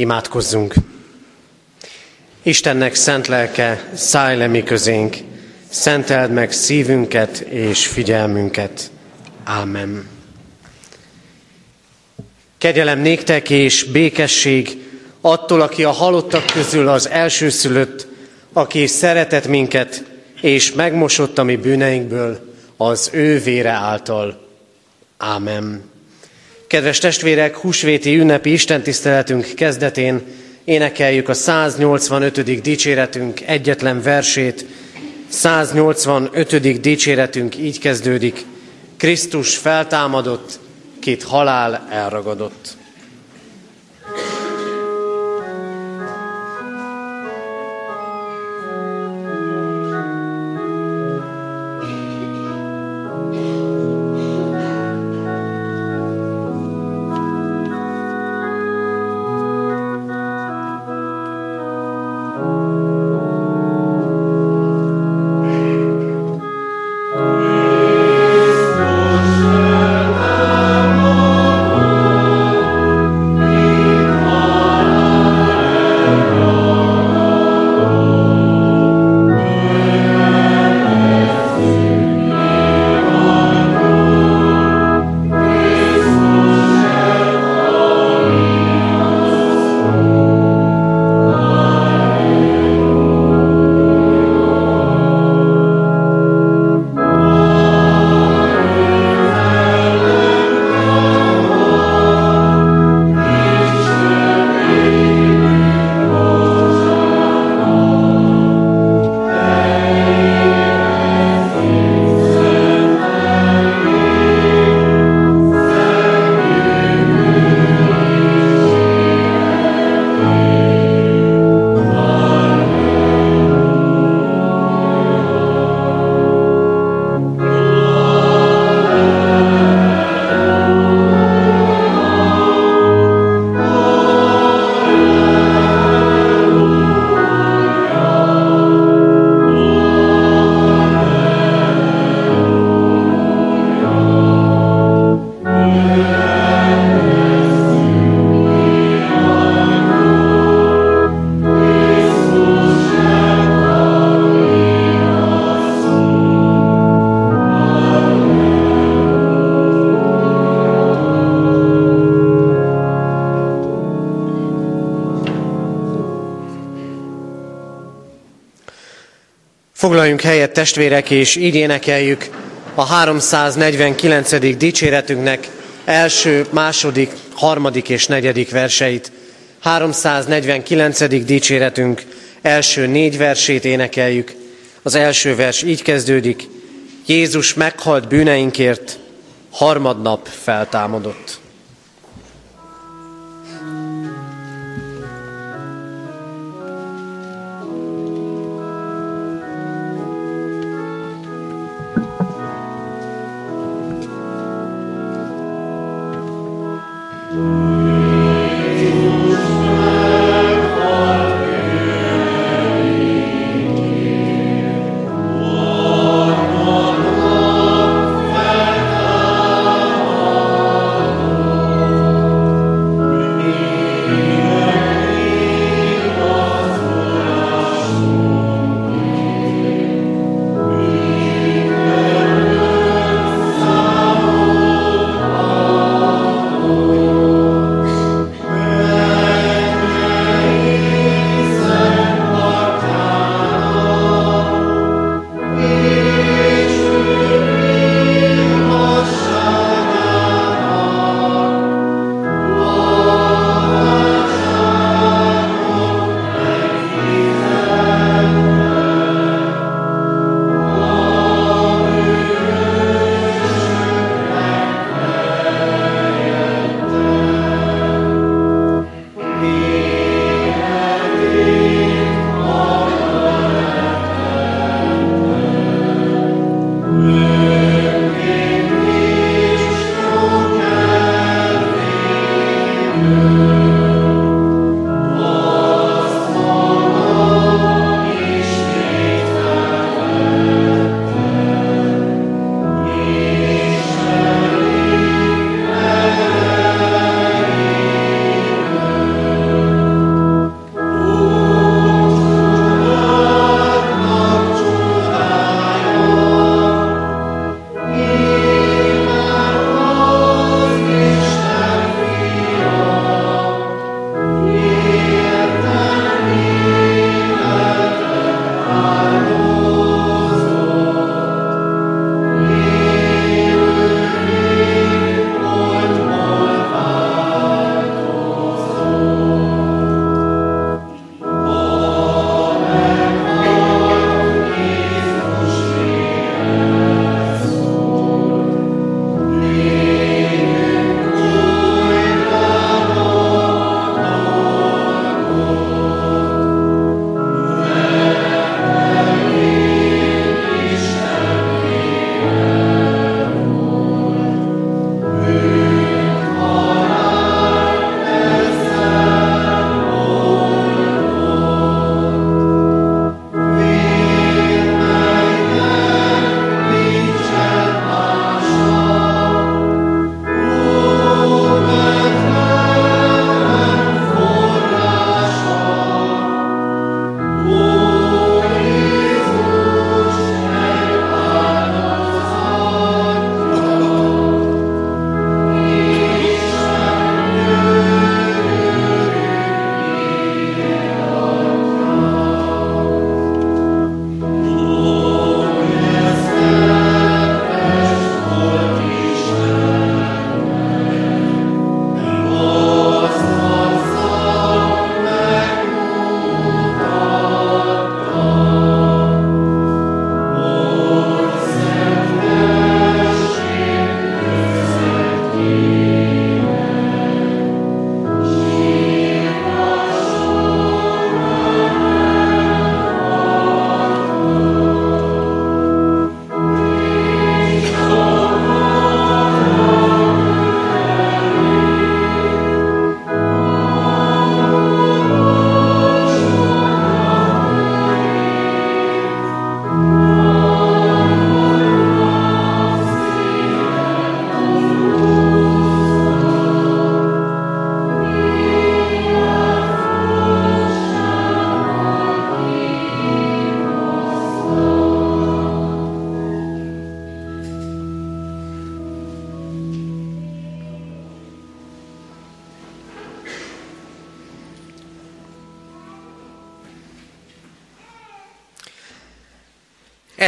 Imádkozzunk! Istennek szent lelke, szállj le mi közénk, szenteld meg szívünket és figyelmünket. Ámen. Kegyelem néktek és békesség attól, aki a halottak közül az elsőszülött, aki szeretett minket, és megmosott a mi bűneinkből az ő vére által. Ámen. Kedves testvérek, húsvéti ünnepi istentiszteletünk kezdetén énekeljük a 185. dicséretünk egyetlen versét. 185. dicséretünk így kezdődik. Krisztus feltámadott, kit halál elragadott. Helyet testvérek, és így énekeljük a 349. dicséretünknek első, második, harmadik és negyedik verseit. 349. dicséretünk első négy versét énekeljük. Az első vers így kezdődik. Jézus meghalt bűneinkért, harmadnap feltámadott.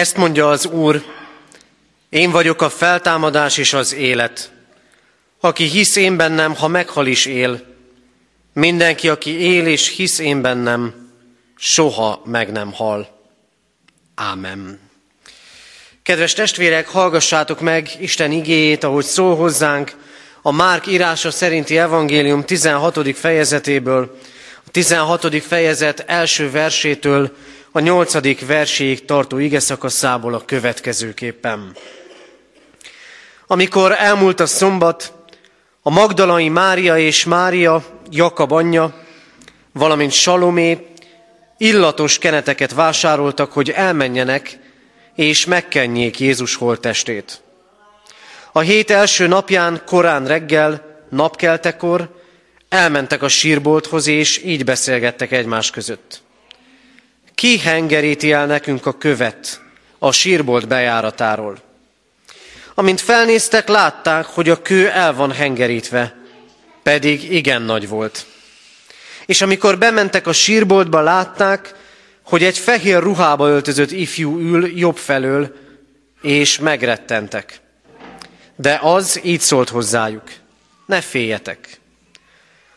Ezt mondja az Úr, én vagyok a feltámadás és az élet. Aki hisz én bennem, ha meghal is él. Mindenki, aki él és hisz én bennem, soha meg nem hal. Ámen. Kedves testvérek, hallgassátok meg Isten igéjét, ahogy szól hozzánk a Márk írása szerinti evangélium 16. fejezetéből, a 16. fejezet első versétől a 8. verséig tartó ige szakaszából a következőképpen. Amikor elmúlt a szombat, a Magdalai Mária és Mária, Jakab anyja, valamint Salomé illatos keneteket vásároltak, hogy elmenjenek és megkenjék Jézus holttestét. A hét első napján korán reggel, napkeltekor elmentek a sírbolthoz, és így beszélgettek egymás között. Ki hengeríti el nekünk a követ a sírbolt bejáratáról? Amint felnéztek, látták, hogy a kő el van hengerítve, pedig igen nagy volt. És amikor bementek a sírboltba, látták, hogy egy fehér ruhába öltözött ifjú ül jobb felől, és megrettentek. De az így szólt hozzájuk, ne féljetek.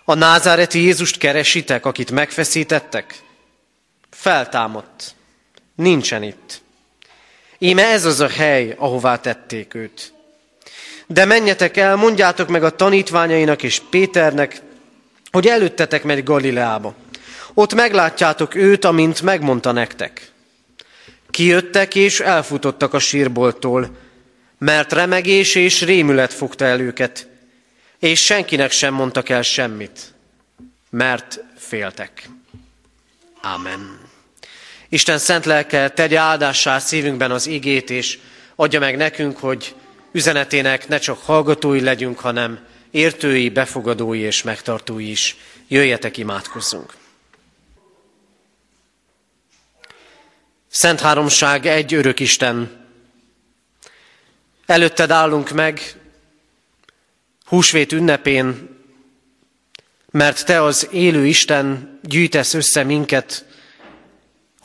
A názáreti Jézust keresitek, akit megfeszítettek? Feltámadt. Nincsen itt. Íme ez az a hely, ahová tették őt. De menjetek el, mondjátok meg a tanítványainak és Péternek, hogy előttetek megy Galileába. Ott meglátjátok őt, amint megmondta nektek. Kijöttek és elfutottak a sírboltól, mert remegés és rémület fogta el őket, és senkinek sem mondtak el semmit, mert féltek. Amen. Isten szent lelke tegye áldássá szívünkben az igét, és adja meg nekünk, hogy üzenetének ne csak hallgatói legyünk, hanem értői, befogadói és megtartói is. Jöjjetek, imádkozzunk! Szent Háromság, egy örök Isten. Előtted állunk meg húsvét ünnepén, mert Te az élő Isten gyűjtesz össze minket,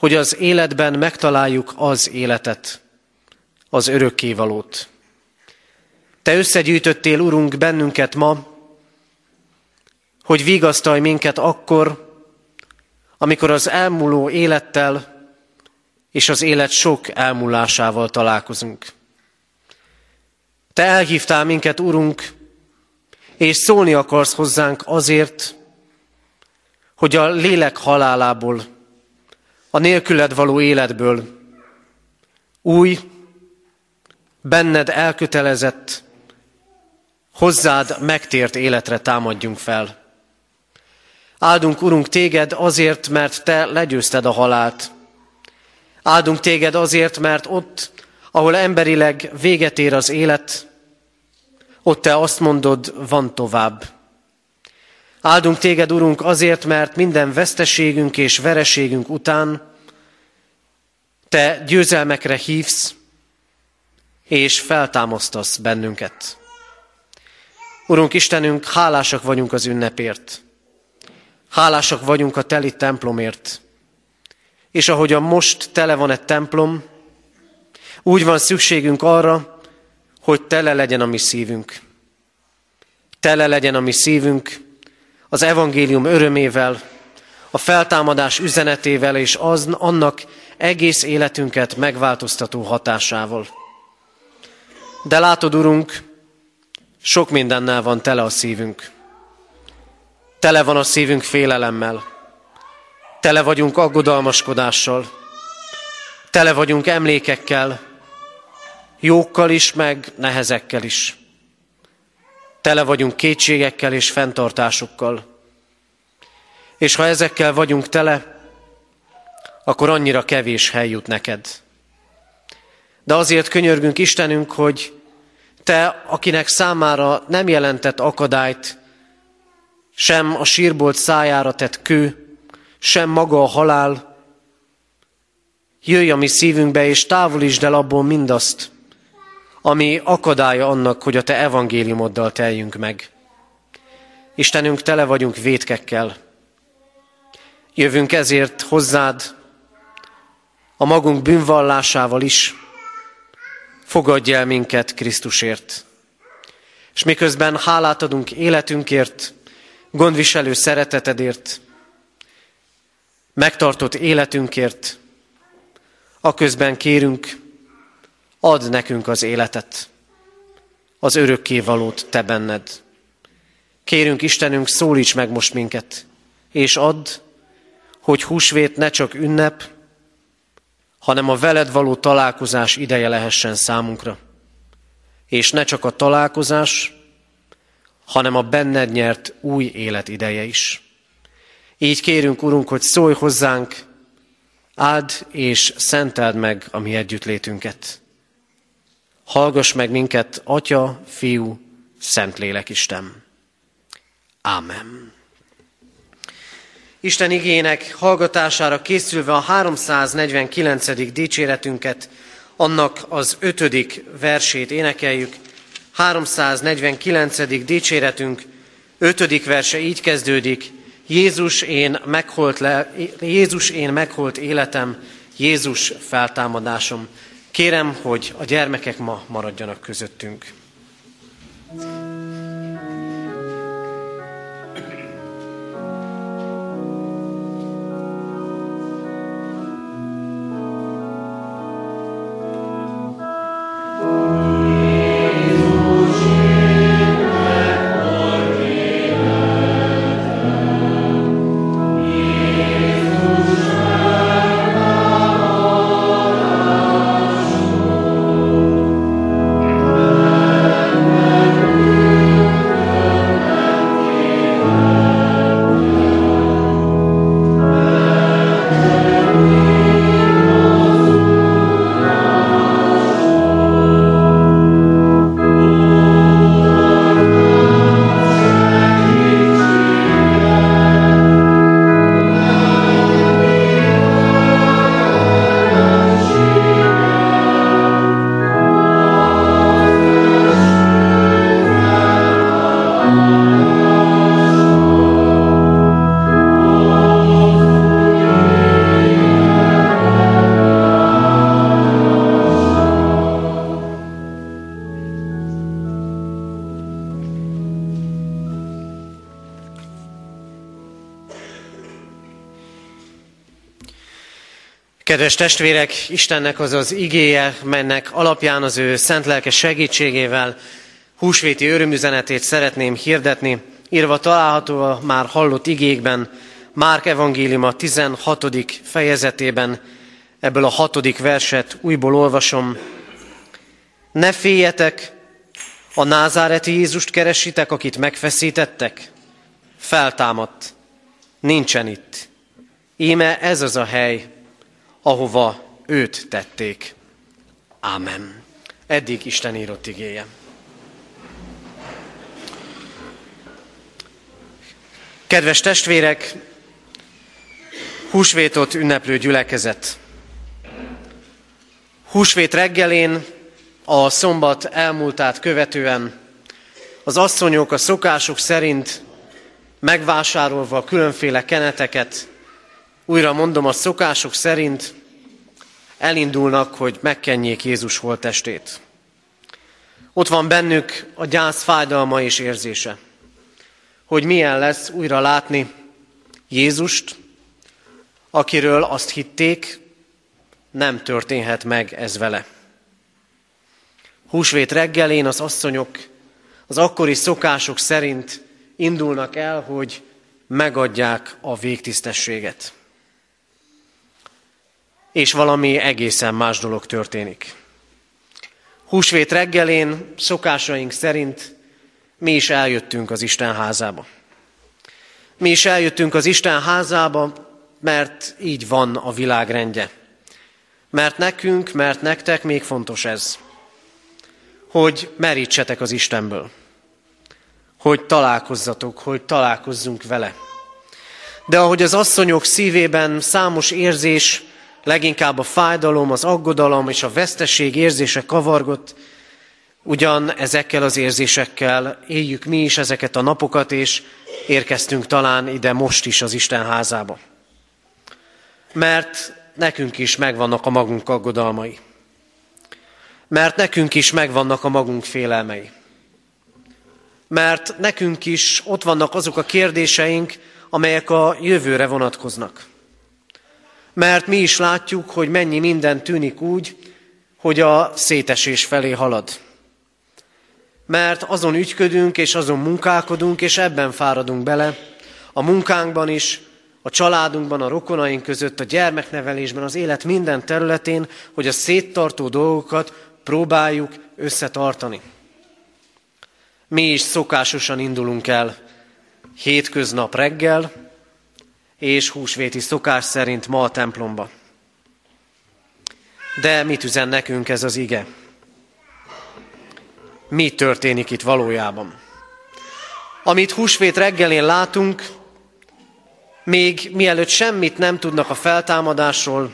hogy az életben megtaláljuk az életet, az örökkévalót. Te összegyűjtöttél, Urunk, bennünket ma, hogy vigasztalj minket akkor, amikor az elmúló élettel és az élet sok elmúlásával találkozunk. Te elhívtál minket, Urunk, és szólni akarsz hozzánk azért, hogy a lélek halálából, a nélküled való életből új, benned elkötelezett, hozzád megtért életre támadjunk fel. Áldunk, Urunk, téged azért, mert te legyőzted a halált. Áldunk téged azért, mert ott, ahol emberileg véget ér az élet, ott te azt mondod, van tovább. Áldunk téged, Urunk, azért, mert minden veszteségünk és vereségünk után te győzelmekre hívsz, és feltámasztasz bennünket. Urunk Istenünk, hálásak vagyunk az ünnepért. Hálásak vagyunk a teli templomért. És ahogyan most tele van egy templom, úgy van szükségünk arra, hogy tele legyen a mi szívünk. Tele legyen a mi szívünk az evangélium örömével, a feltámadás üzenetével és az, annak egész életünket megváltoztató hatásával. De látod, Urunk, sok mindennel van tele a szívünk. Tele van a szívünk félelemmel. Tele vagyunk aggodalmaskodással. Tele vagyunk emlékekkel, jókkal is, meg nehezekkel is. Tele vagyunk kétségekkel és fenntartásokkal. És ha ezekkel vagyunk tele, akkor annyira kevés hely jut neked. De azért könyörgünk Istenünk, hogy te, akinek számára nem jelentett akadályt, sem a sírbolt szájára tett kő, sem maga a halál, jöjj a mi szívünkbe, és távolítsd el abból mindazt, ami akadálya annak, hogy a Te evangéliumoddal teljünk meg. Istenünk, tele vagyunk vétkekkel. Jövünk ezért hozzád, a magunk bűnvallásával is, fogadj el minket Krisztusért. És miközben hálát adunk életünkért, gondviselő szeretetedért, megtartott életünkért, aközben kérünk, add nekünk az életet, az örökkévalót te benned. Kérünk Istenünk, szólíts meg most minket, és add, hogy húsvét ne csak ünnep, hanem a veled való találkozás ideje lehessen számunkra. És ne csak a találkozás, hanem a benned nyert új élet ideje is. Így kérünk, Urunk, hogy szólj hozzánk, áld és szenteld meg a mi együttlétünket. Hallgass meg minket, Atya, Fiú, Szentlélek Isten. Ámen. Isten igének hallgatására készülve a 349. dicséretünket, annak az ötödik versét énekeljük. 349. dicséretünk ötödik verse így kezdődik. Jézus én megholt, le, Jézus én megholt életem, Jézus feltámadásom. Kérem, hogy a gyermekek ma maradjanak közöttünk. Kedves testvérek, Istennek az az igéje, mennek alapján az ő szent lelke segítségével húsvéti örömüzenetét szeretném hirdetni, írva található a már hallott igékben, Márk evangélium a 16. fejezetében, ebből a hatodik verset újból olvasom. Ne féljetek, a názáreti Jézust keresitek, akit megfeszítettek? Feltámadt, nincsen itt. Íme ez az a hely, ahova őt tették. Ámen. Eddig Isten írott igéje. Kedves testvérek, húsvétot ünneplő gyülekezet. Húsvét reggelén, a szombat elmúltát követően az asszonyok a szokások szerint megvásárolva különféle keneteket, újra mondom, a szokások szerint elindulnak, hogy megkenjék Jézus holtestét. Ott van bennük a gyász fájdalma és érzése, hogy milyen lesz újra látni Jézust, akiről azt hitték, nem történhet meg ez vele. Húsvét reggelén az asszonyok az akkori szokások szerint indulnak el, hogy megadják a végtisztességet és valami egészen más dolog történik. Húsvét reggelén szokásaink szerint mi is eljöttünk az Isten házába. Mi is eljöttünk az Isten házába, mert így van a világ rendje. Mert nekünk, mert nektek még fontos ez, hogy merítsetek az Istenből, hogy találkozzatok, hogy találkozzunk vele. De ahogy az asszonyok szívében számos érzés leginkább a fájdalom, az aggodalom és a vesztesség érzése kavargott, ugyan ezekkel az érzésekkel éljük mi is ezeket a napokat, és érkeztünk talán ide most is az Isten házába. Mert nekünk is megvannak a magunk aggodalmai. Mert nekünk is megvannak a magunk félelmei. Mert nekünk is ott vannak azok a kérdéseink, amelyek a jövőre vonatkoznak. Mert mi is látjuk, hogy mennyi minden tűnik úgy, hogy a szétesés felé halad. Mert azon ügyködünk, és azon munkálkodunk, és ebben fáradunk bele, a munkánkban is, a családunkban, a rokonaink között, a gyermeknevelésben, az élet minden területén, hogy a széttartó dolgokat próbáljuk összetartani. Mi is szokásosan indulunk el hétköznap reggel, és húsvéti szokás szerint ma a templomba. De mit üzen nekünk ez az ige? Mi történik itt valójában? Amit húsvét reggelén látunk, még mielőtt semmit nem tudnak a feltámadásról,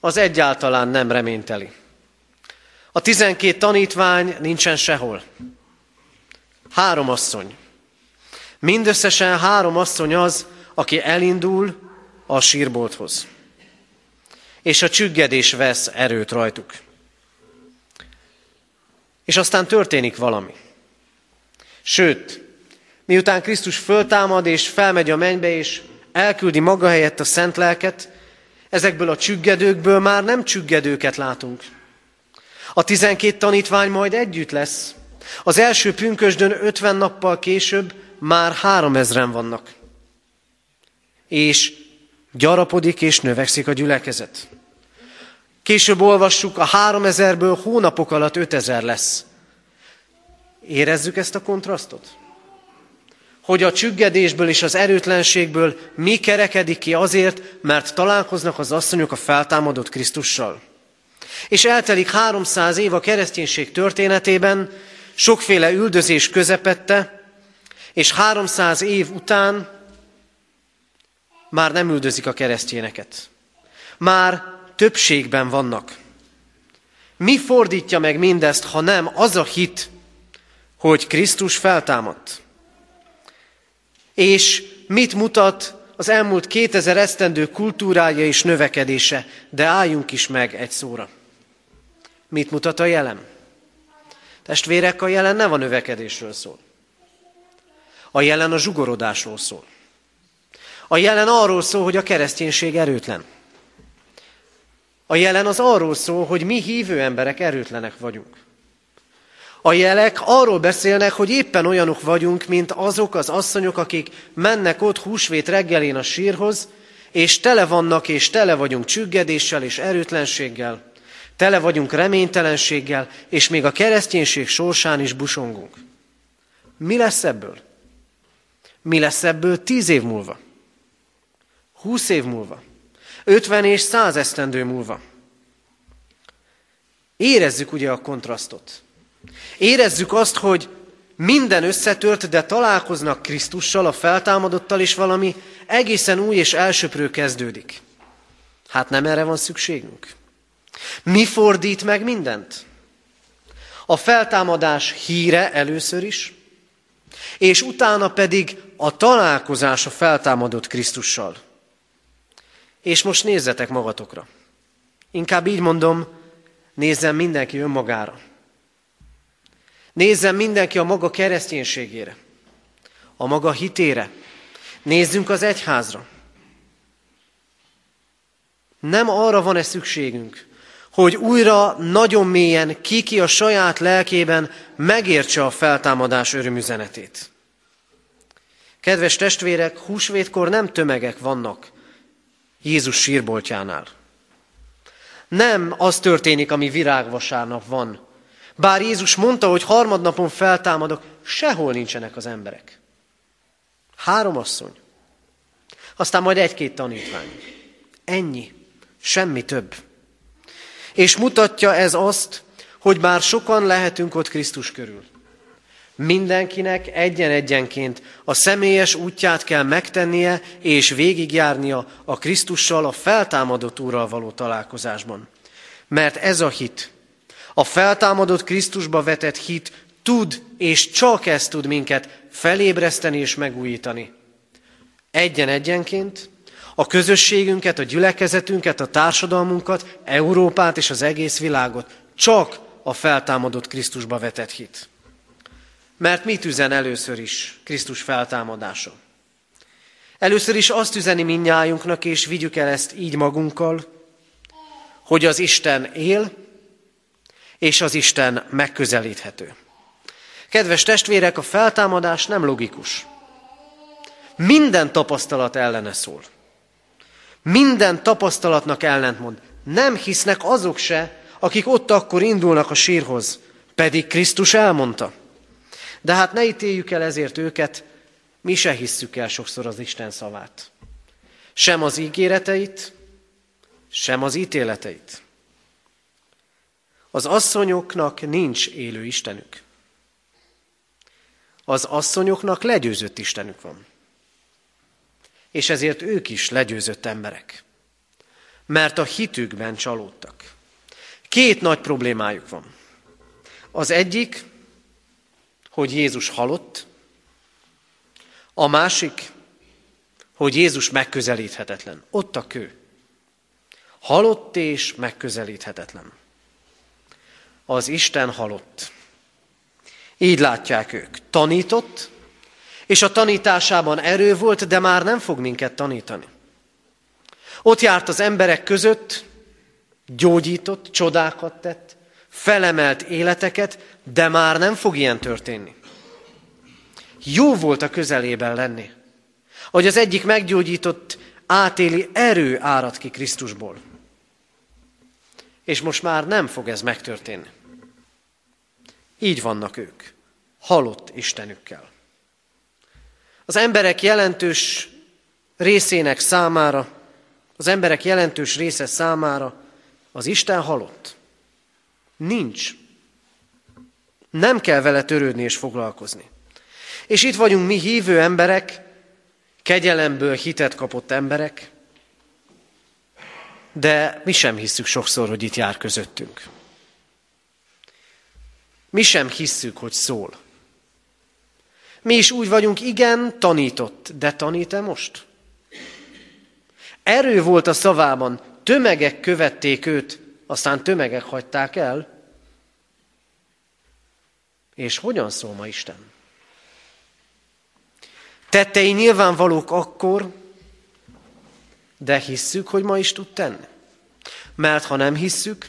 az egyáltalán nem reményteli. A tizenkét tanítvány nincsen sehol. Három asszony. Mindösszesen három asszony az, aki elindul a sírbolthoz. És a csüggedés vesz erőt rajtuk. És aztán történik valami. Sőt, miután Krisztus föltámad és felmegy a mennybe, és elküldi maga helyett a szent lelket, ezekből a csüggedőkből már nem csüggedőket látunk. A tizenkét tanítvány majd együtt lesz. Az első pünkösdön ötven nappal később már három ezren vannak. És gyarapodik és növekszik a gyülekezet. Később olvassuk, a három ezerből hónapok alatt ötezer lesz. Érezzük ezt a kontrasztot? hogy a csüggedésből és az erőtlenségből mi kerekedik ki azért, mert találkoznak az asszonyok a feltámadott Krisztussal. És eltelik 300 év a kereszténység történetében, sokféle üldözés közepette, és 300 év után már nem üldözik a keresztényeket. Már többségben vannak. Mi fordítja meg mindezt, ha nem az a hit, hogy Krisztus feltámadt? És mit mutat az elmúlt 2000 esztendő kultúrája és növekedése, de álljunk is meg egy szóra. Mit mutat a jelen? Testvérek, a jelen nem a növekedésről szól. A jelen a zsugorodásról szól. A jelen arról szól, hogy a kereszténység erőtlen. A jelen az arról szól, hogy mi hívő emberek erőtlenek vagyunk. A jelek arról beszélnek, hogy éppen olyanok vagyunk, mint azok az asszonyok, akik mennek ott húsvét reggelén a sírhoz, és tele vannak, és tele vagyunk csüggedéssel és erőtlenséggel, tele vagyunk reménytelenséggel, és még a kereszténység sorsán is busongunk. Mi lesz ebből? Mi lesz ebből tíz év múlva? Húsz év múlva? Ötven és száz esztendő múlva? Érezzük ugye a kontrasztot. Érezzük azt, hogy minden összetört, de találkoznak Krisztussal, a feltámadottal, és valami egészen új és elsöprő kezdődik. Hát nem erre van szükségünk. Mi fordít meg mindent? A feltámadás híre először is, és utána pedig a találkozás a feltámadott Krisztussal. És most nézzetek magatokra. Inkább így mondom, nézzen mindenki önmagára. Nézzen mindenki a maga kereszténységére, a maga hitére. Nézzünk az egyházra. Nem arra van-e szükségünk, hogy újra nagyon mélyen kiki a saját lelkében megértse a feltámadás örömüzenetét. Kedves testvérek, húsvétkor nem tömegek vannak Jézus sírboltjánál. Nem az történik, ami virágvasárnap van bár Jézus mondta, hogy harmadnapon feltámadok, sehol nincsenek az emberek. Három asszony. Aztán majd egy-két tanítvány. Ennyi. Semmi több. És mutatja ez azt, hogy már sokan lehetünk ott Krisztus körül. Mindenkinek egyen-egyenként a személyes útját kell megtennie és végigjárnia a Krisztussal, a feltámadott Úrral való találkozásban. Mert ez a hit, a feltámadott Krisztusba vetett hit tud, és csak ez tud minket felébreszteni és megújítani. Egyen-egyenként, a közösségünket, a gyülekezetünket, a társadalmunkat, Európát és az egész világot csak a feltámadott Krisztusba vetett hit. Mert mit üzen először is Krisztus feltámadása? Először is azt üzeni minnyájunknak, és vigyük el ezt így magunkkal, hogy az Isten él, és az Isten megközelíthető. Kedves testvérek, a feltámadás nem logikus. Minden tapasztalat ellene szól. Minden tapasztalatnak ellentmond. Nem hisznek azok se, akik ott akkor indulnak a sírhoz, pedig Krisztus elmondta. De hát ne ítéljük el ezért őket, mi se hisszük el sokszor az Isten szavát. Sem az ígéreteit, sem az ítéleteit. Az asszonyoknak nincs élő Istenük. Az asszonyoknak legyőzött Istenük van. És ezért ők is legyőzött emberek. Mert a hitükben csalódtak. Két nagy problémájuk van. Az egyik, hogy Jézus halott, a másik, hogy Jézus megközelíthetetlen. Ott a kő. Halott és megközelíthetetlen. Az Isten halott. Így látják ők. Tanított, és a tanításában erő volt, de már nem fog minket tanítani. Ott járt az emberek között, gyógyított, csodákat tett, felemelt életeket, de már nem fog ilyen történni. Jó volt a közelében lenni. Hogy az egyik meggyógyított, átéli erő árad ki Krisztusból. És most már nem fog ez megtörténni. Így vannak ők, halott Istenükkel. Az emberek jelentős részének számára, az emberek jelentős része számára az Isten halott. Nincs. Nem kell vele törődni és foglalkozni. És itt vagyunk mi hívő emberek, kegyelemből hitet kapott emberek, de mi sem hisszük sokszor, hogy itt jár közöttünk. Mi sem hisszük, hogy szól. Mi is úgy vagyunk, igen, tanított, de tanít-e most? Erő volt a szavában, tömegek követték őt, aztán tömegek hagyták el. És hogyan szól ma Isten? Tettei nyilvánvalók akkor, de hisszük, hogy ma is tud tenni. Mert ha nem hisszük,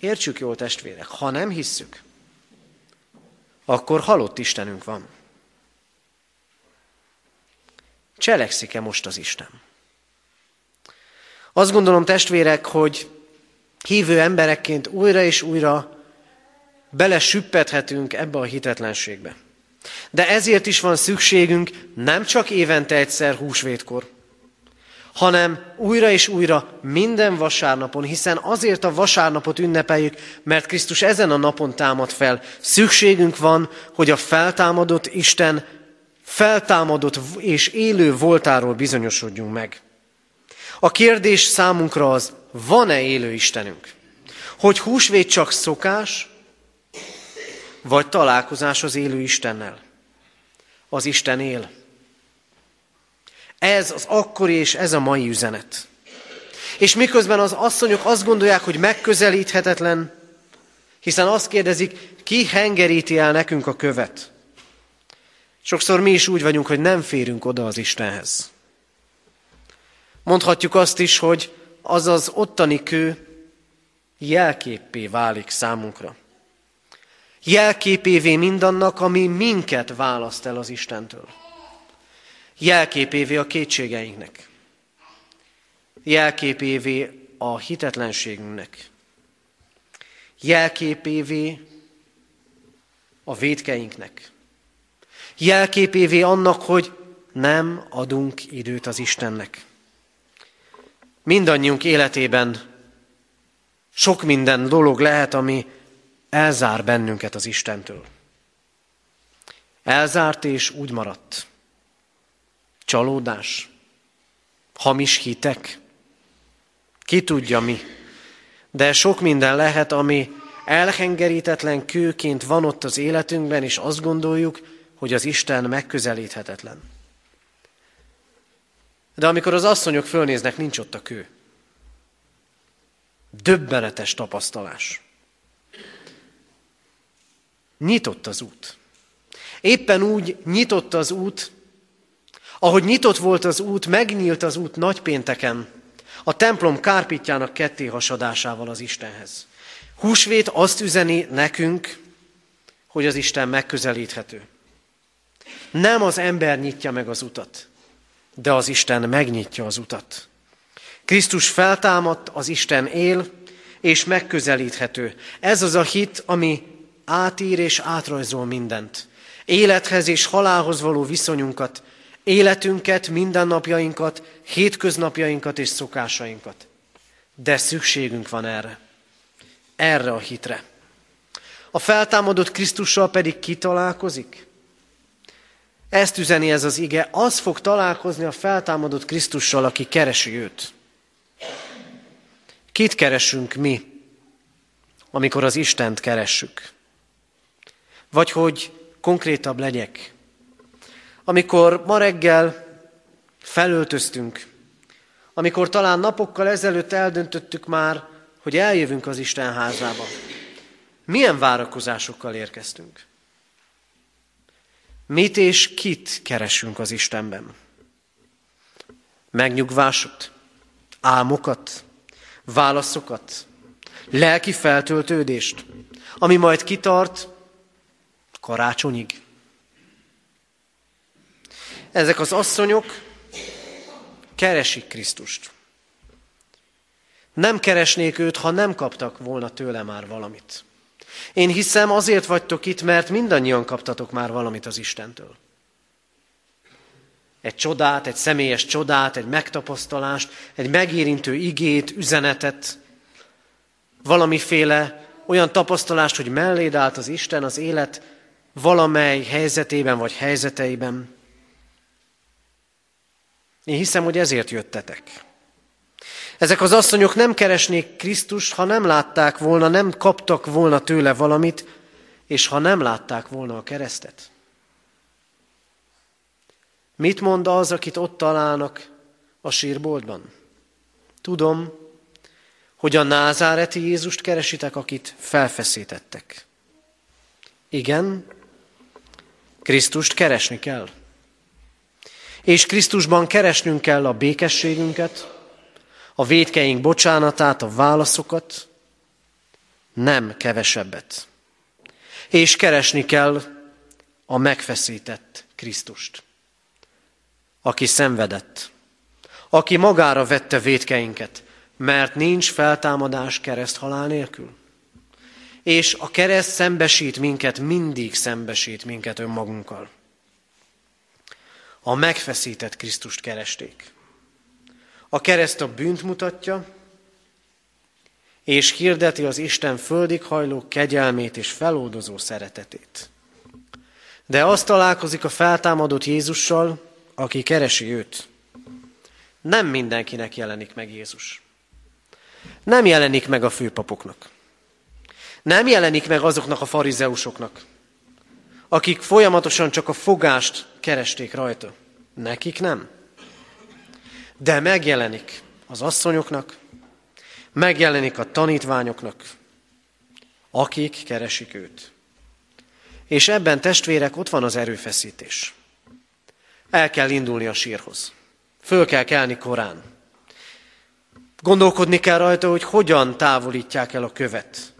értsük jól testvérek, ha nem hisszük, akkor halott Istenünk van. Cselekszik-e most az Isten? Azt gondolom, testvérek, hogy hívő emberekként újra és újra belesüppethetünk ebbe a hitetlenségbe. De ezért is van szükségünk nem csak évente egyszer húsvétkor, hanem újra és újra minden vasárnapon, hiszen azért a vasárnapot ünnepeljük, mert Krisztus ezen a napon támad fel. Szükségünk van, hogy a feltámadott Isten feltámadott és élő voltáról bizonyosodjunk meg. A kérdés számunkra az, van-e élő Istenünk? Hogy húsvét csak szokás, vagy találkozás az élő Istennel? Az Isten él. Ez az akkori és ez a mai üzenet. És miközben az asszonyok azt gondolják, hogy megközelíthetetlen, hiszen azt kérdezik, ki hengeríti el nekünk a követ. Sokszor mi is úgy vagyunk, hogy nem férünk oda az Istenhez. Mondhatjuk azt is, hogy az az ottani kő jelképpé válik számunkra. Jelképévé mindannak, ami minket választ el az Istentől. Jelképévé a kétségeinknek. Jelképévé a hitetlenségünknek. Jelképévé a védkeinknek. Jelképévé annak, hogy nem adunk időt az Istennek. Mindannyiunk életében sok minden dolog lehet, ami elzár bennünket az Istentől. Elzárt és úgy maradt. Csalódás, hamis hitek, ki tudja mi. De sok minden lehet, ami elhengerítetlen kőként van ott az életünkben, és azt gondoljuk, hogy az Isten megközelíthetetlen. De amikor az asszonyok fölnéznek, nincs ott a kő. Döbbenetes tapasztalás. Nyitott az út. Éppen úgy nyitott az út, ahogy nyitott volt az út, megnyílt az út nagypénteken, a templom kárpitjának ketté hasadásával az Istenhez. Húsvét azt üzeni nekünk, hogy az Isten megközelíthető. Nem az ember nyitja meg az utat, de az Isten megnyitja az utat. Krisztus feltámadt, az Isten él, és megközelíthető. Ez az a hit, ami átír és átrajzol mindent. Élethez és halálhoz való viszonyunkat, életünket, mindennapjainkat, hétköznapjainkat és szokásainkat. De szükségünk van erre. Erre a hitre. A feltámadott Krisztussal pedig kitalálkozik? Ezt üzeni ez az ige, az fog találkozni a feltámadott Krisztussal, aki keresi őt. Kit keresünk mi, amikor az Istent keressük? Vagy hogy konkrétabb legyek. Amikor ma reggel felöltöztünk, amikor talán napokkal ezelőtt eldöntöttük már, hogy eljövünk az Isten házába, milyen várakozásokkal érkeztünk? Mit és kit keresünk az Istenben? Megnyugvásot, álmokat, válaszokat, lelki feltöltődést, ami majd kitart karácsonyig. Ezek az asszonyok keresik Krisztust. Nem keresnék őt, ha nem kaptak volna tőle már valamit. Én hiszem, azért vagytok itt, mert mindannyian kaptatok már valamit az Istentől. Egy csodát, egy személyes csodát, egy megtapasztalást, egy megérintő igét, üzenetet, valamiféle olyan tapasztalást, hogy melléd állt az Isten az élet valamely helyzetében vagy helyzeteiben. Én hiszem, hogy ezért jöttetek. Ezek az asszonyok nem keresnék Krisztus, ha nem látták volna, nem kaptak volna tőle valamit, és ha nem látták volna a keresztet. Mit mond az, akit ott találnak a sírboltban? Tudom, hogy a názáreti Jézust keresitek, akit felfeszítettek. Igen, Krisztust keresni kell. És Krisztusban keresnünk kell a békességünket, a védkeink bocsánatát, a válaszokat, nem kevesebbet. És keresni kell a megfeszített Krisztust, aki szenvedett, aki magára vette védkeinket, mert nincs feltámadás kereszt halál nélkül. És a kereszt szembesít minket, mindig szembesít minket önmagunkkal. A megfeszített Krisztust keresték. A kereszt a bűnt mutatja, és hirdeti az Isten földig hajló kegyelmét és feloldozó szeretetét. De azt találkozik a feltámadott Jézussal, aki keresi őt. Nem mindenkinek jelenik meg Jézus. Nem jelenik meg a főpapoknak. Nem jelenik meg azoknak a farizeusoknak, akik folyamatosan csak a fogást keresték rajta. Nekik nem. De megjelenik az asszonyoknak, megjelenik a tanítványoknak, akik keresik őt. És ebben testvérek ott van az erőfeszítés. El kell indulni a sírhoz. Föl kell kelni korán. Gondolkodni kell rajta, hogy hogyan távolítják el a követ.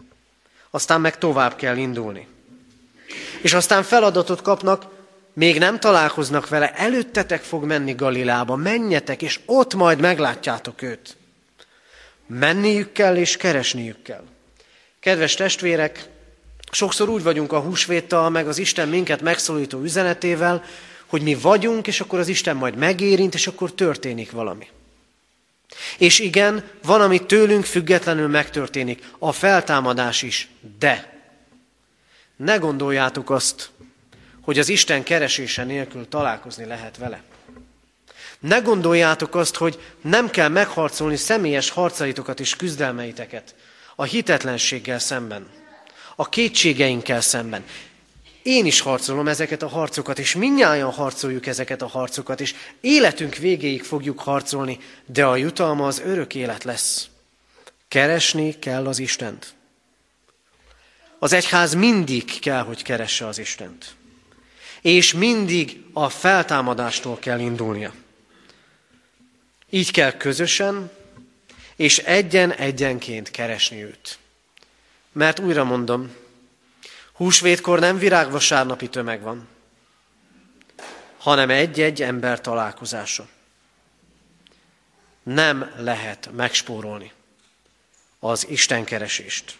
Aztán meg tovább kell indulni. És aztán feladatot kapnak, még nem találkoznak vele, előttetek fog menni Galilába, menjetek, és ott majd meglátjátok őt. Menniük kell, és keresniük kell. Kedves testvérek, sokszor úgy vagyunk a húsvéttal, meg az Isten minket megszólító üzenetével, hogy mi vagyunk, és akkor az Isten majd megérint, és akkor történik valami. És igen, van, ami tőlünk függetlenül megtörténik, a feltámadás is, de ne gondoljátok azt, hogy az Isten keresése nélkül találkozni lehet vele. Ne gondoljátok azt, hogy nem kell megharcolni személyes harcaitokat és küzdelmeiteket a hitetlenséggel szemben, a kétségeinkkel szemben. én is harcolom ezeket a harcokat, és minnyáján harcoljuk ezeket a harcokat, és életünk végéig fogjuk harcolni, de a jutalma az örök élet lesz. Keresni kell az Istent. Az egyház mindig kell, hogy keresse az Istent. És mindig a feltámadástól kell indulnia. Így kell közösen és egyen-egyenként keresni őt. Mert újra mondom, húsvétkor nem virágvasárnapi tömeg van, hanem egy-egy ember találkozása. Nem lehet megspórolni az Isten keresést.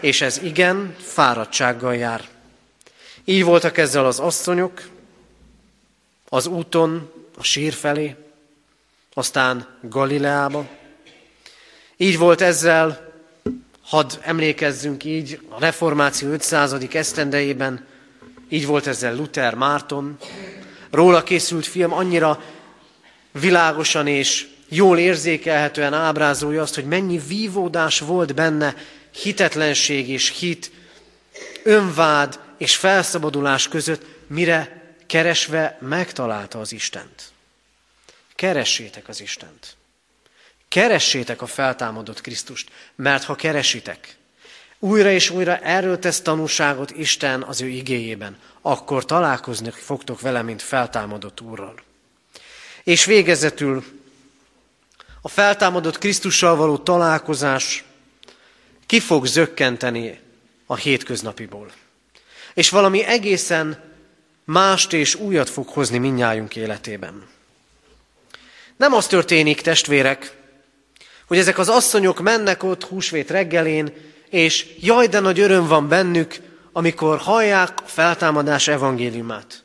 És ez igen fáradtsággal jár. Így voltak ezzel az asszonyok, az úton, a sír felé, aztán Galileába. Így volt ezzel, hadd emlékezzünk így, a reformáció 500. esztendejében, így volt ezzel Luther Márton. Róla készült film annyira világosan és jól érzékelhetően ábrázolja azt, hogy mennyi vívódás volt benne, hitetlenség és hit, önvád és felszabadulás között, mire keresve megtalálta az Istent. Keressétek az Istent. Keressétek a feltámadott Krisztust, mert ha keresitek, újra és újra erről tesz tanúságot Isten az ő igéjében, akkor találkozni fogtok vele, mint feltámadott Úrral. És végezetül a feltámadott Krisztussal való találkozás ki fog zökkenteni a hétköznapiból. És valami egészen mást és újat fog hozni minnyájunk életében. Nem az történik, testvérek, hogy ezek az asszonyok mennek ott húsvét reggelén, és jaj, de nagy öröm van bennük, amikor hallják a feltámadás evangéliumát.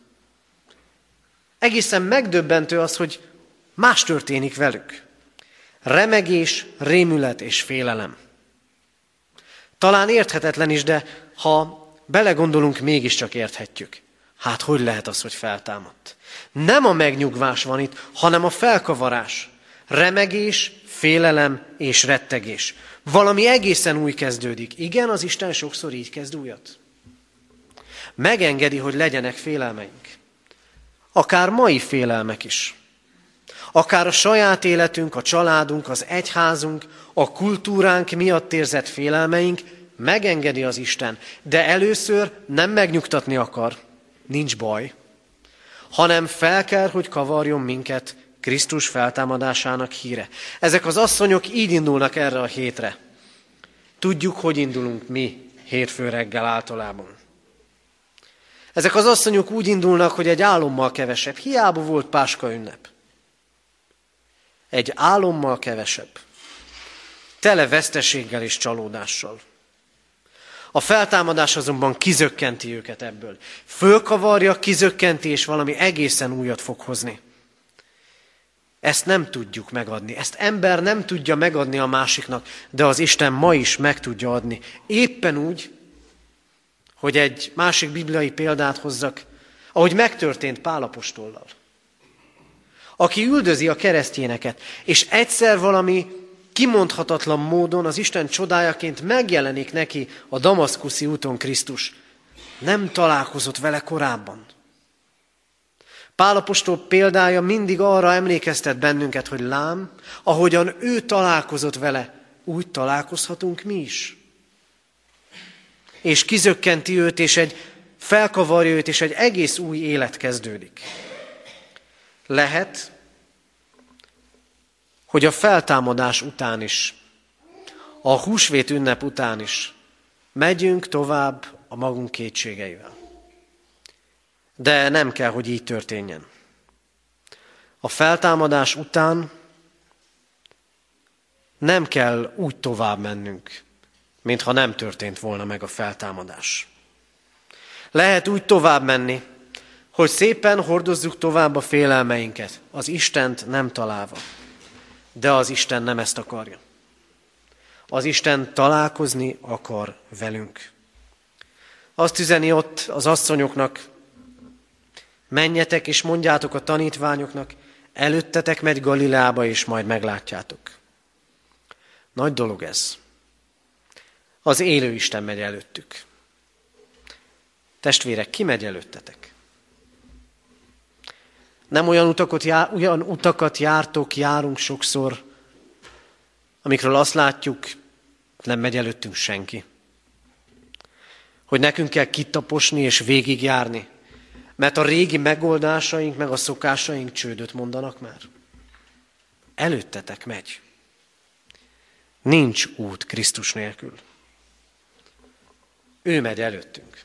Egészen megdöbbentő az, hogy más történik velük. Remegés, rémület és félelem. Talán érthetetlen is, de ha belegondolunk, mégiscsak érthetjük. Hát hogy lehet az, hogy feltámadt? Nem a megnyugvás van itt, hanem a felkavarás. Remegés, félelem és rettegés. Valami egészen új kezdődik. Igen, az Isten sokszor így kezd újat. Megengedi, hogy legyenek félelmeink. Akár mai félelmek is. Akár a saját életünk, a családunk, az egyházunk, a kultúránk miatt érzett félelmeink, megengedi az Isten, de először nem megnyugtatni akar, nincs baj, hanem fel kell, hogy kavarjon minket Krisztus feltámadásának híre. Ezek az asszonyok így indulnak erre a hétre. Tudjuk, hogy indulunk mi hétfő reggel általában. Ezek az asszonyok úgy indulnak, hogy egy álommal kevesebb. Hiába volt Páska ünnep. Egy álommal kevesebb. Tele veszteséggel és csalódással. A feltámadás azonban kizökkenti őket ebből. Fölkavarja, kizökkenti, és valami egészen újat fog hozni. Ezt nem tudjuk megadni. Ezt ember nem tudja megadni a másiknak, de az Isten ma is meg tudja adni. Éppen úgy, hogy egy másik bibliai példát hozzak, ahogy megtörtént Pálapostollal. Aki üldözi a keresztényeket, és egyszer valami kimondhatatlan módon az Isten csodájaként megjelenik neki a damaszkuszi úton Krisztus. Nem találkozott vele korábban. Pálapostól példája mindig arra emlékeztet bennünket, hogy lám, ahogyan ő találkozott vele, úgy találkozhatunk mi is. És kizökkenti őt, és egy felkavarja őt, és egy egész új élet kezdődik. Lehet, hogy a feltámadás után is, a húsvét ünnep után is megyünk tovább a magunk kétségeivel. De nem kell, hogy így történjen. A feltámadás után nem kell úgy tovább mennünk, mintha nem történt volna meg a feltámadás. Lehet úgy tovább menni, hogy szépen hordozzuk tovább a félelmeinket, az Istent nem találva. De az Isten nem ezt akarja. Az Isten találkozni akar velünk. Azt üzeni ott az asszonyoknak, menjetek és mondjátok a tanítványoknak, előttetek megy Galileába, és majd meglátjátok. Nagy dolog ez. Az élő Isten megy előttük. Testvérek, ki megy előttetek? Nem olyan utakat, jár, olyan utakat jártok, járunk sokszor, amikről azt látjuk, nem megy előttünk senki. Hogy nekünk kell kitaposni és végigjárni, mert a régi megoldásaink, meg a szokásaink csődöt mondanak már. Előttetek megy. Nincs út Krisztus nélkül. Ő megy előttünk,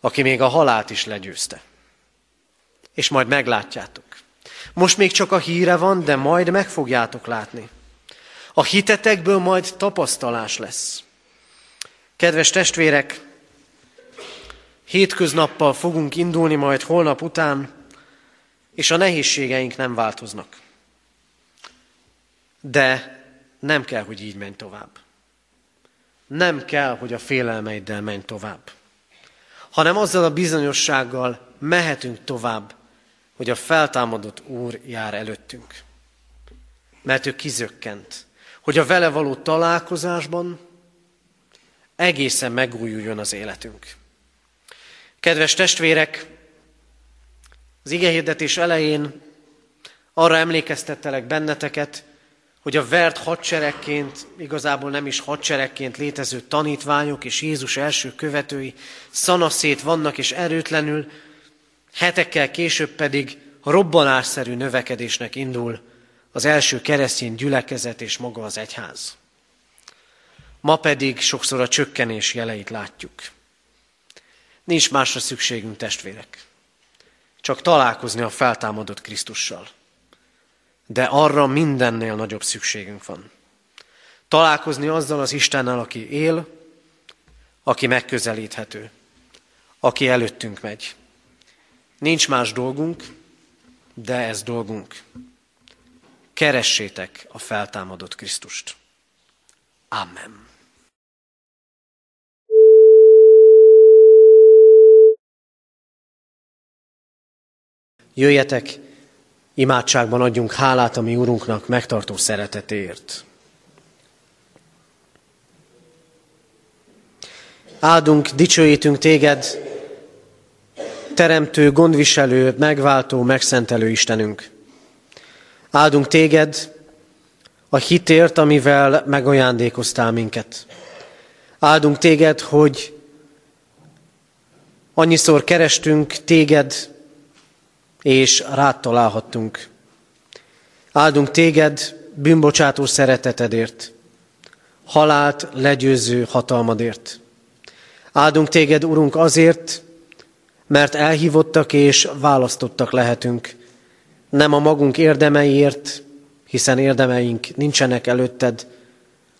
aki még a halált is legyőzte. És majd meglátjátok. Most még csak a híre van, de majd meg fogjátok látni. A hitetekből majd tapasztalás lesz. Kedves testvérek, hétköznappal fogunk indulni majd holnap után, és a nehézségeink nem változnak. De nem kell, hogy így menj tovább. Nem kell, hogy a félelmeiddel menj tovább. Hanem azzal a bizonyossággal mehetünk tovább, hogy a feltámadott Úr jár előttünk. Mert ő kizökkent, hogy a vele való találkozásban egészen megújuljon az életünk. Kedves testvérek, az igehirdetés elején arra emlékeztettelek benneteket, hogy a vert hadseregként, igazából nem is hadseregként létező tanítványok és Jézus első követői szanaszét vannak és erőtlenül, hetekkel később pedig robbanásszerű növekedésnek indul az első keresztény gyülekezet és maga az egyház. Ma pedig sokszor a csökkenés jeleit látjuk. Nincs másra szükségünk, testvérek. Csak találkozni a feltámadott Krisztussal de arra mindennél nagyobb szükségünk van. Találkozni azzal az Istennel, aki él, aki megközelíthető, aki előttünk megy. Nincs más dolgunk, de ez dolgunk. Keressétek a feltámadott Krisztust. Amen. Jöjjetek, Imádságban adjunk hálát a mi Urunknak megtartó szeretetéért. Áldunk, dicsőítünk téged, teremtő, gondviselő, megváltó, megszentelő Istenünk. Áldunk téged a hitért, amivel megajándékoztál minket. Áldunk téged, hogy annyiszor kerestünk téged, és rád találhattunk. Áldunk téged bűnbocsátó szeretetedért, halált legyőző hatalmadért. Áldunk téged, Urunk, azért, mert elhívottak és választottak lehetünk, nem a magunk érdemeiért, hiszen érdemeink nincsenek előtted,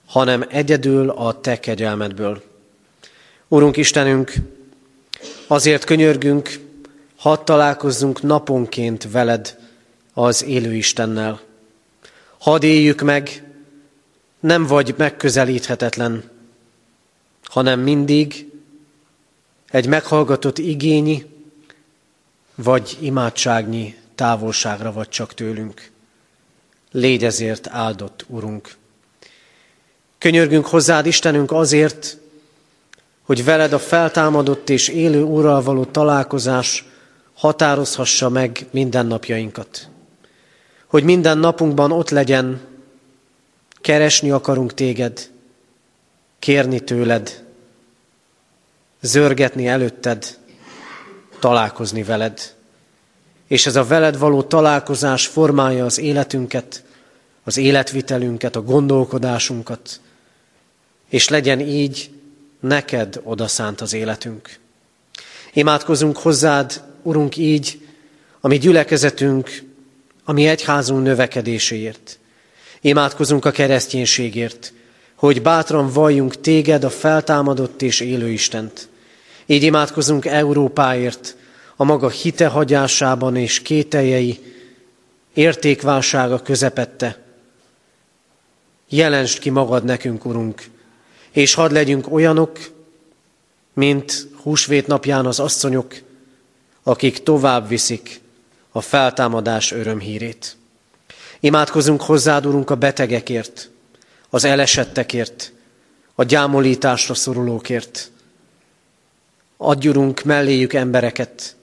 hanem egyedül a Te kegyelmedből. Urunk Istenünk, azért könyörgünk, Hadd találkozzunk naponként veled, az élő Istennel. Hadd éljük meg, nem vagy megközelíthetetlen, hanem mindig egy meghallgatott igényi, vagy imádságnyi távolságra vagy csak tőlünk. Légy ezért áldott, Urunk. Könyörgünk hozzád, Istenünk, azért, hogy veled a feltámadott és élő Úrral való találkozás határozhassa meg mindennapjainkat. Hogy minden napunkban ott legyen, keresni akarunk téged, kérni tőled, zörgetni előtted, találkozni veled. És ez a veled való találkozás formálja az életünket, az életvitelünket, a gondolkodásunkat, és legyen így neked odaszánt az életünk. Imádkozunk hozzád Urunk, így a mi gyülekezetünk, a mi egyházunk növekedéséért. Imádkozunk a kereszténységért, hogy bátran valljunk téged, a feltámadott és élő Istent. Így imádkozunk Európáért, a maga hitehagyásában és kételjei értékválsága közepette. Jelensd ki magad nekünk, Urunk, és hadd legyünk olyanok, mint húsvét napján az asszonyok, akik tovább viszik a feltámadás örömhírét. Imádkozunk hozzád, Urunk, a betegekért, az elesettekért, a gyámolításra szorulókért. Adjurunk melléjük embereket,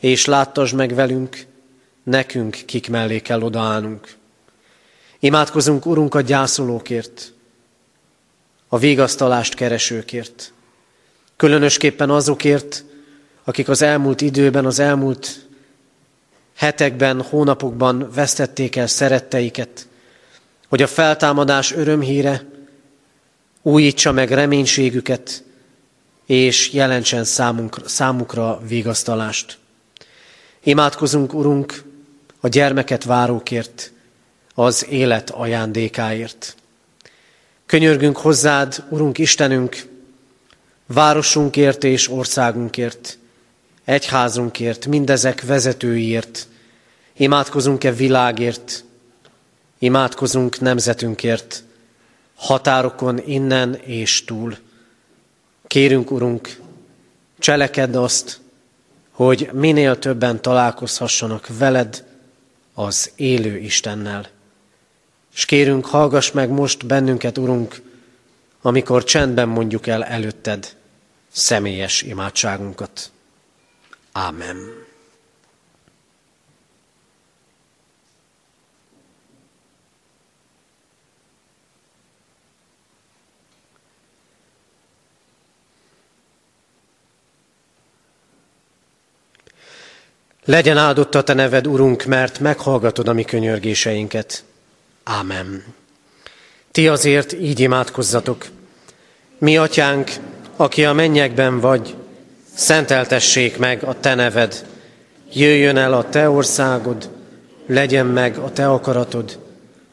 és láttasd meg velünk, nekünk kik mellé kell odaállnunk. Imádkozunk, Urunk, a gyászolókért, a végasztalást keresőkért. Különösképpen azokért, akik az elmúlt időben, az elmúlt hetekben, hónapokban vesztették el szeretteiket, hogy a feltámadás örömhíre újítsa meg reménységüket, és jelentsen számunkra, számukra vigasztalást. Imádkozunk, Urunk, a gyermeket várókért, az élet ajándékáért. Könyörgünk hozzád, Urunk Istenünk, városunkért és országunkért, egyházunkért, mindezek vezetőiért. Imádkozunk-e világért, imádkozunk nemzetünkért, határokon innen és túl. Kérünk, Urunk, cselekedd azt, hogy minél többen találkozhassanak veled, az élő Istennel. És kérünk, hallgass meg most bennünket, Urunk, amikor csendben mondjuk el előtted személyes imádságunkat. Ámen. Legyen áldott a te neved, Urunk, mert meghallgatod a mi könyörgéseinket. Ámen. Ti azért így imádkozzatok. Mi, atyánk, aki a mennyekben vagy, szenteltessék meg a te neved. Jöjjön el a te országod, legyen meg a te akaratod,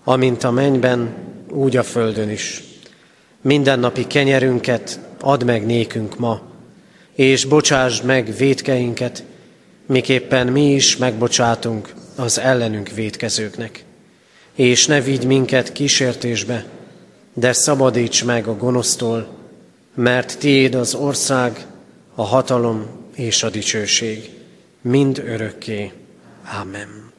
amint a mennyben, úgy a földön is. Mindennapi kenyerünket add meg nékünk ma, és bocsásd meg védkeinket, miképpen mi is megbocsátunk az ellenünk védkezőknek. És ne vigy minket kísértésbe, de szabadíts meg a gonosztól, mert tiéd az ország, a hatalom és a dicsőség, mind örökké. Ámen.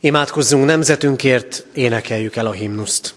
Imádkozzunk nemzetünkért, énekeljük el a himnuszt.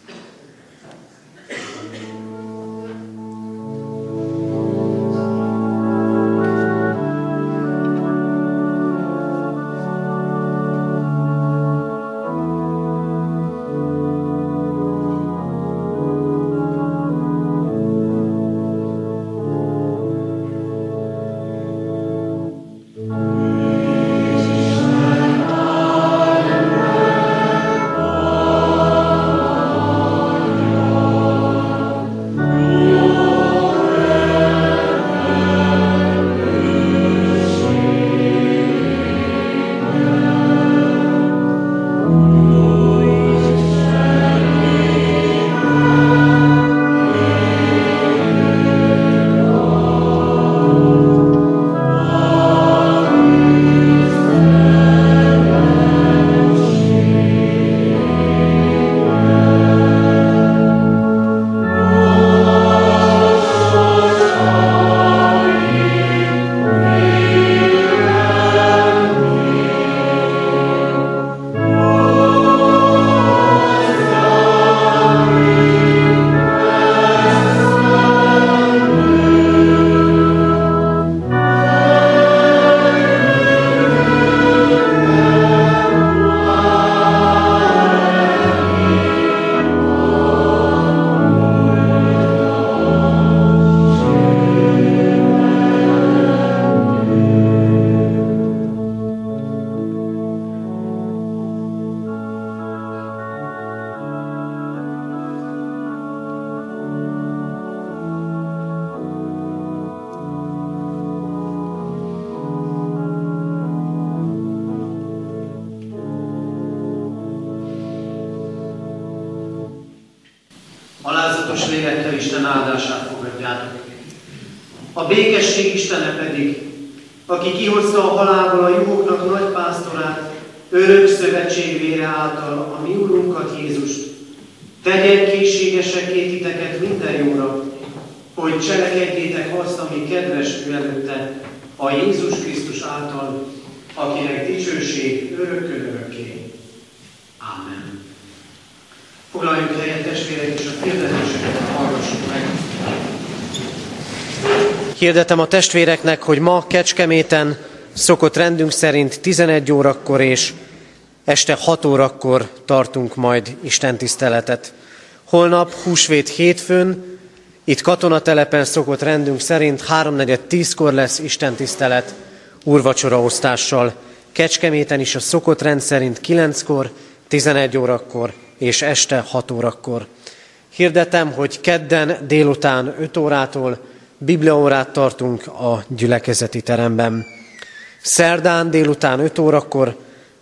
Aki kihozta a halálból a juhoknak nagy pásztorát, örök szövetség vére által a mi Urunkat Jézust, tegyen készségesek titeket minden jóra, hogy cselekedjétek azt, ami kedves ő előtte, a Jézus Krisztus által, akinek dicsőség örökkön örökké. Amen. Foglaljunk helyet testvérek, és a hirdetéseket hallgassuk meg. Hirdetem a testvéreknek, hogy ma Kecskeméten szokott rendünk szerint 11 órakor és este 6 órakor tartunk majd Isten tiszteletet. Holnap, húsvét hétfőn, itt katonatelepen szokott rendünk szerint 3.4.10-kor lesz Isten tisztelet úrvacsoraosztással. Kecskeméten is a szokott rend szerint 9-kor, 11 órakor és este 6 órakor. Hirdetem, hogy kedden délután 5 órától bibliaórát tartunk a gyülekezeti teremben. Szerdán délután 5 órakor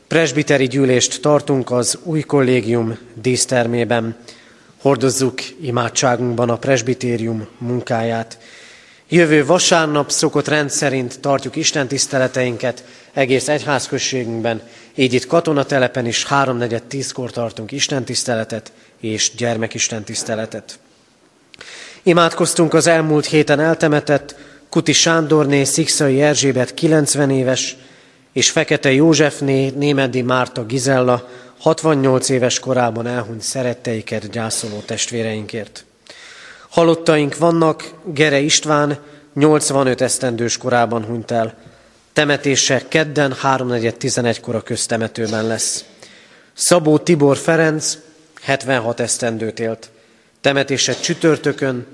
presbiteri gyűlést tartunk az új kollégium dísztermében. Hordozzuk imádságunkban a presbitérium munkáját. Jövő vasárnap szokott rendszerint tartjuk Isten tiszteleteinket egész egyházközségünkben, így itt katonatelepen is 3-4-10-kor tartunk Isten tiszteletet és gyermekisten tiszteletet. Imádkoztunk az elmúlt héten eltemetett Kuti Sándorné, Szikszai Erzsébet 90 éves, és Fekete Józsefné, Némedi Márta Gizella 68 éves korában elhunyt szeretteiket gyászoló testvéreinkért. Halottaink vannak, Gere István 85 esztendős korában hunyt el. Temetése kedden 3.4.11-kor a köztemetőben lesz. Szabó Tibor Ferenc 76 esztendőt élt. Temetése csütörtökön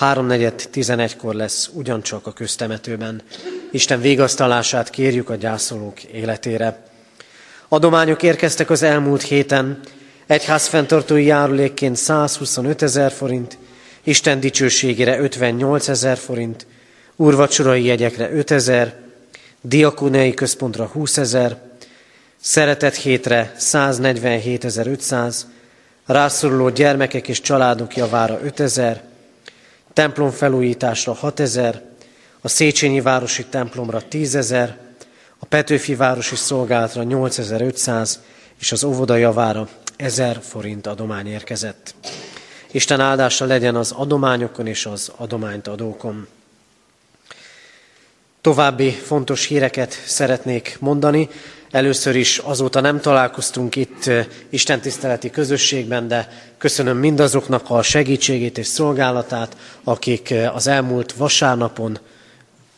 3.4.11-kor lesz ugyancsak a köztemetőben. Isten végasztalását kérjük a gyászolók életére. Adományok érkeztek az elmúlt héten, egyház fenntartói járulékként 125 ezer forint, Isten dicsőségére 58 ezer forint, úrvacsorai jegyekre 5 ezer, diakonei központra 20 ezer, szeretet hétre 147.500, rászoruló gyermekek és családok javára 5000, templom felújításra 6000, a Széchenyi Városi templomra 10.000, a Petőfi Városi Szolgálatra 8500, és az óvoda javára 1000 forint adomány érkezett. Isten áldása legyen az adományokon és az adományt adókon. További fontos híreket szeretnék mondani. Először is azóta nem találkoztunk itt Isten tiszteleti közösségben, de köszönöm mindazoknak a segítségét és szolgálatát, akik az elmúlt vasárnapon,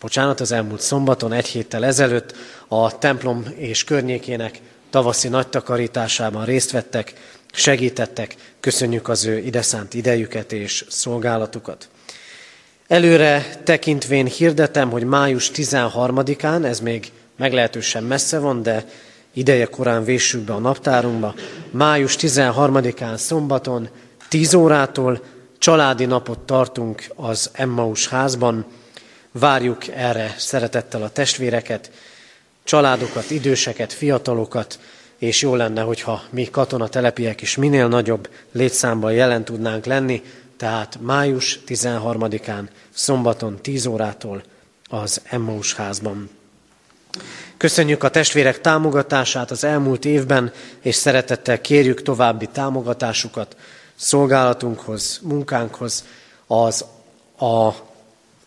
bocsánat, az elmúlt szombaton, egy héttel ezelőtt a templom és környékének tavaszi nagy takarításában részt vettek, segítettek, köszönjük az ő ideszánt idejüket és szolgálatukat. Előre tekintvén hirdetem, hogy május 13-án, ez még meglehetősen messze van, de ideje korán véssük be a naptárunkba, május 13-án szombaton 10 órától családi napot tartunk az Emmaus házban. Várjuk erre szeretettel a testvéreket, családokat, időseket, fiatalokat, és jó lenne, hogyha mi katonatelepiek is minél nagyobb létszámban jelen tudnánk lenni, tehát május 13-án, szombaton 10 órától az Emmaus házban. Köszönjük a testvérek támogatását az elmúlt évben, és szeretettel kérjük további támogatásukat szolgálatunkhoz, munkánkhoz, az, a,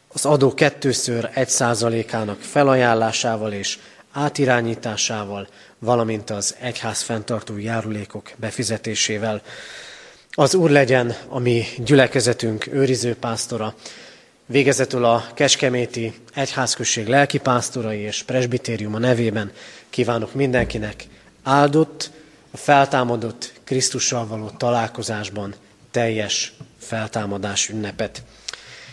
az adó kettőször egy százalékának felajánlásával és átirányításával, valamint az egyház fenntartó járulékok befizetésével. Az Úr legyen a mi gyülekezetünk őriző pásztora, végezetül a Kecskeméti Egyházközség lelkipásztorai és presbitériuma nevében kívánok mindenkinek áldott, a feltámadott Krisztussal való találkozásban teljes feltámadás ünnepet.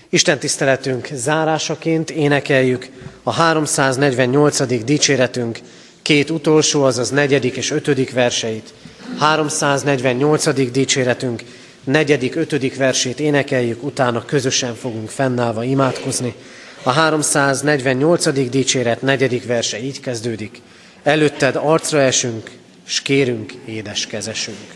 Isten tiszteletünk zárásaként énekeljük a 348. dicséretünk két utolsó, azaz negyedik és ötödik verseit. 348. dicséretünk negyedik, ötödik versét énekeljük, utána közösen fogunk fennállva imádkozni. A 348. dicséret negyedik verse így kezdődik. Előtted arcra esünk, s kérünk édes kezesünk.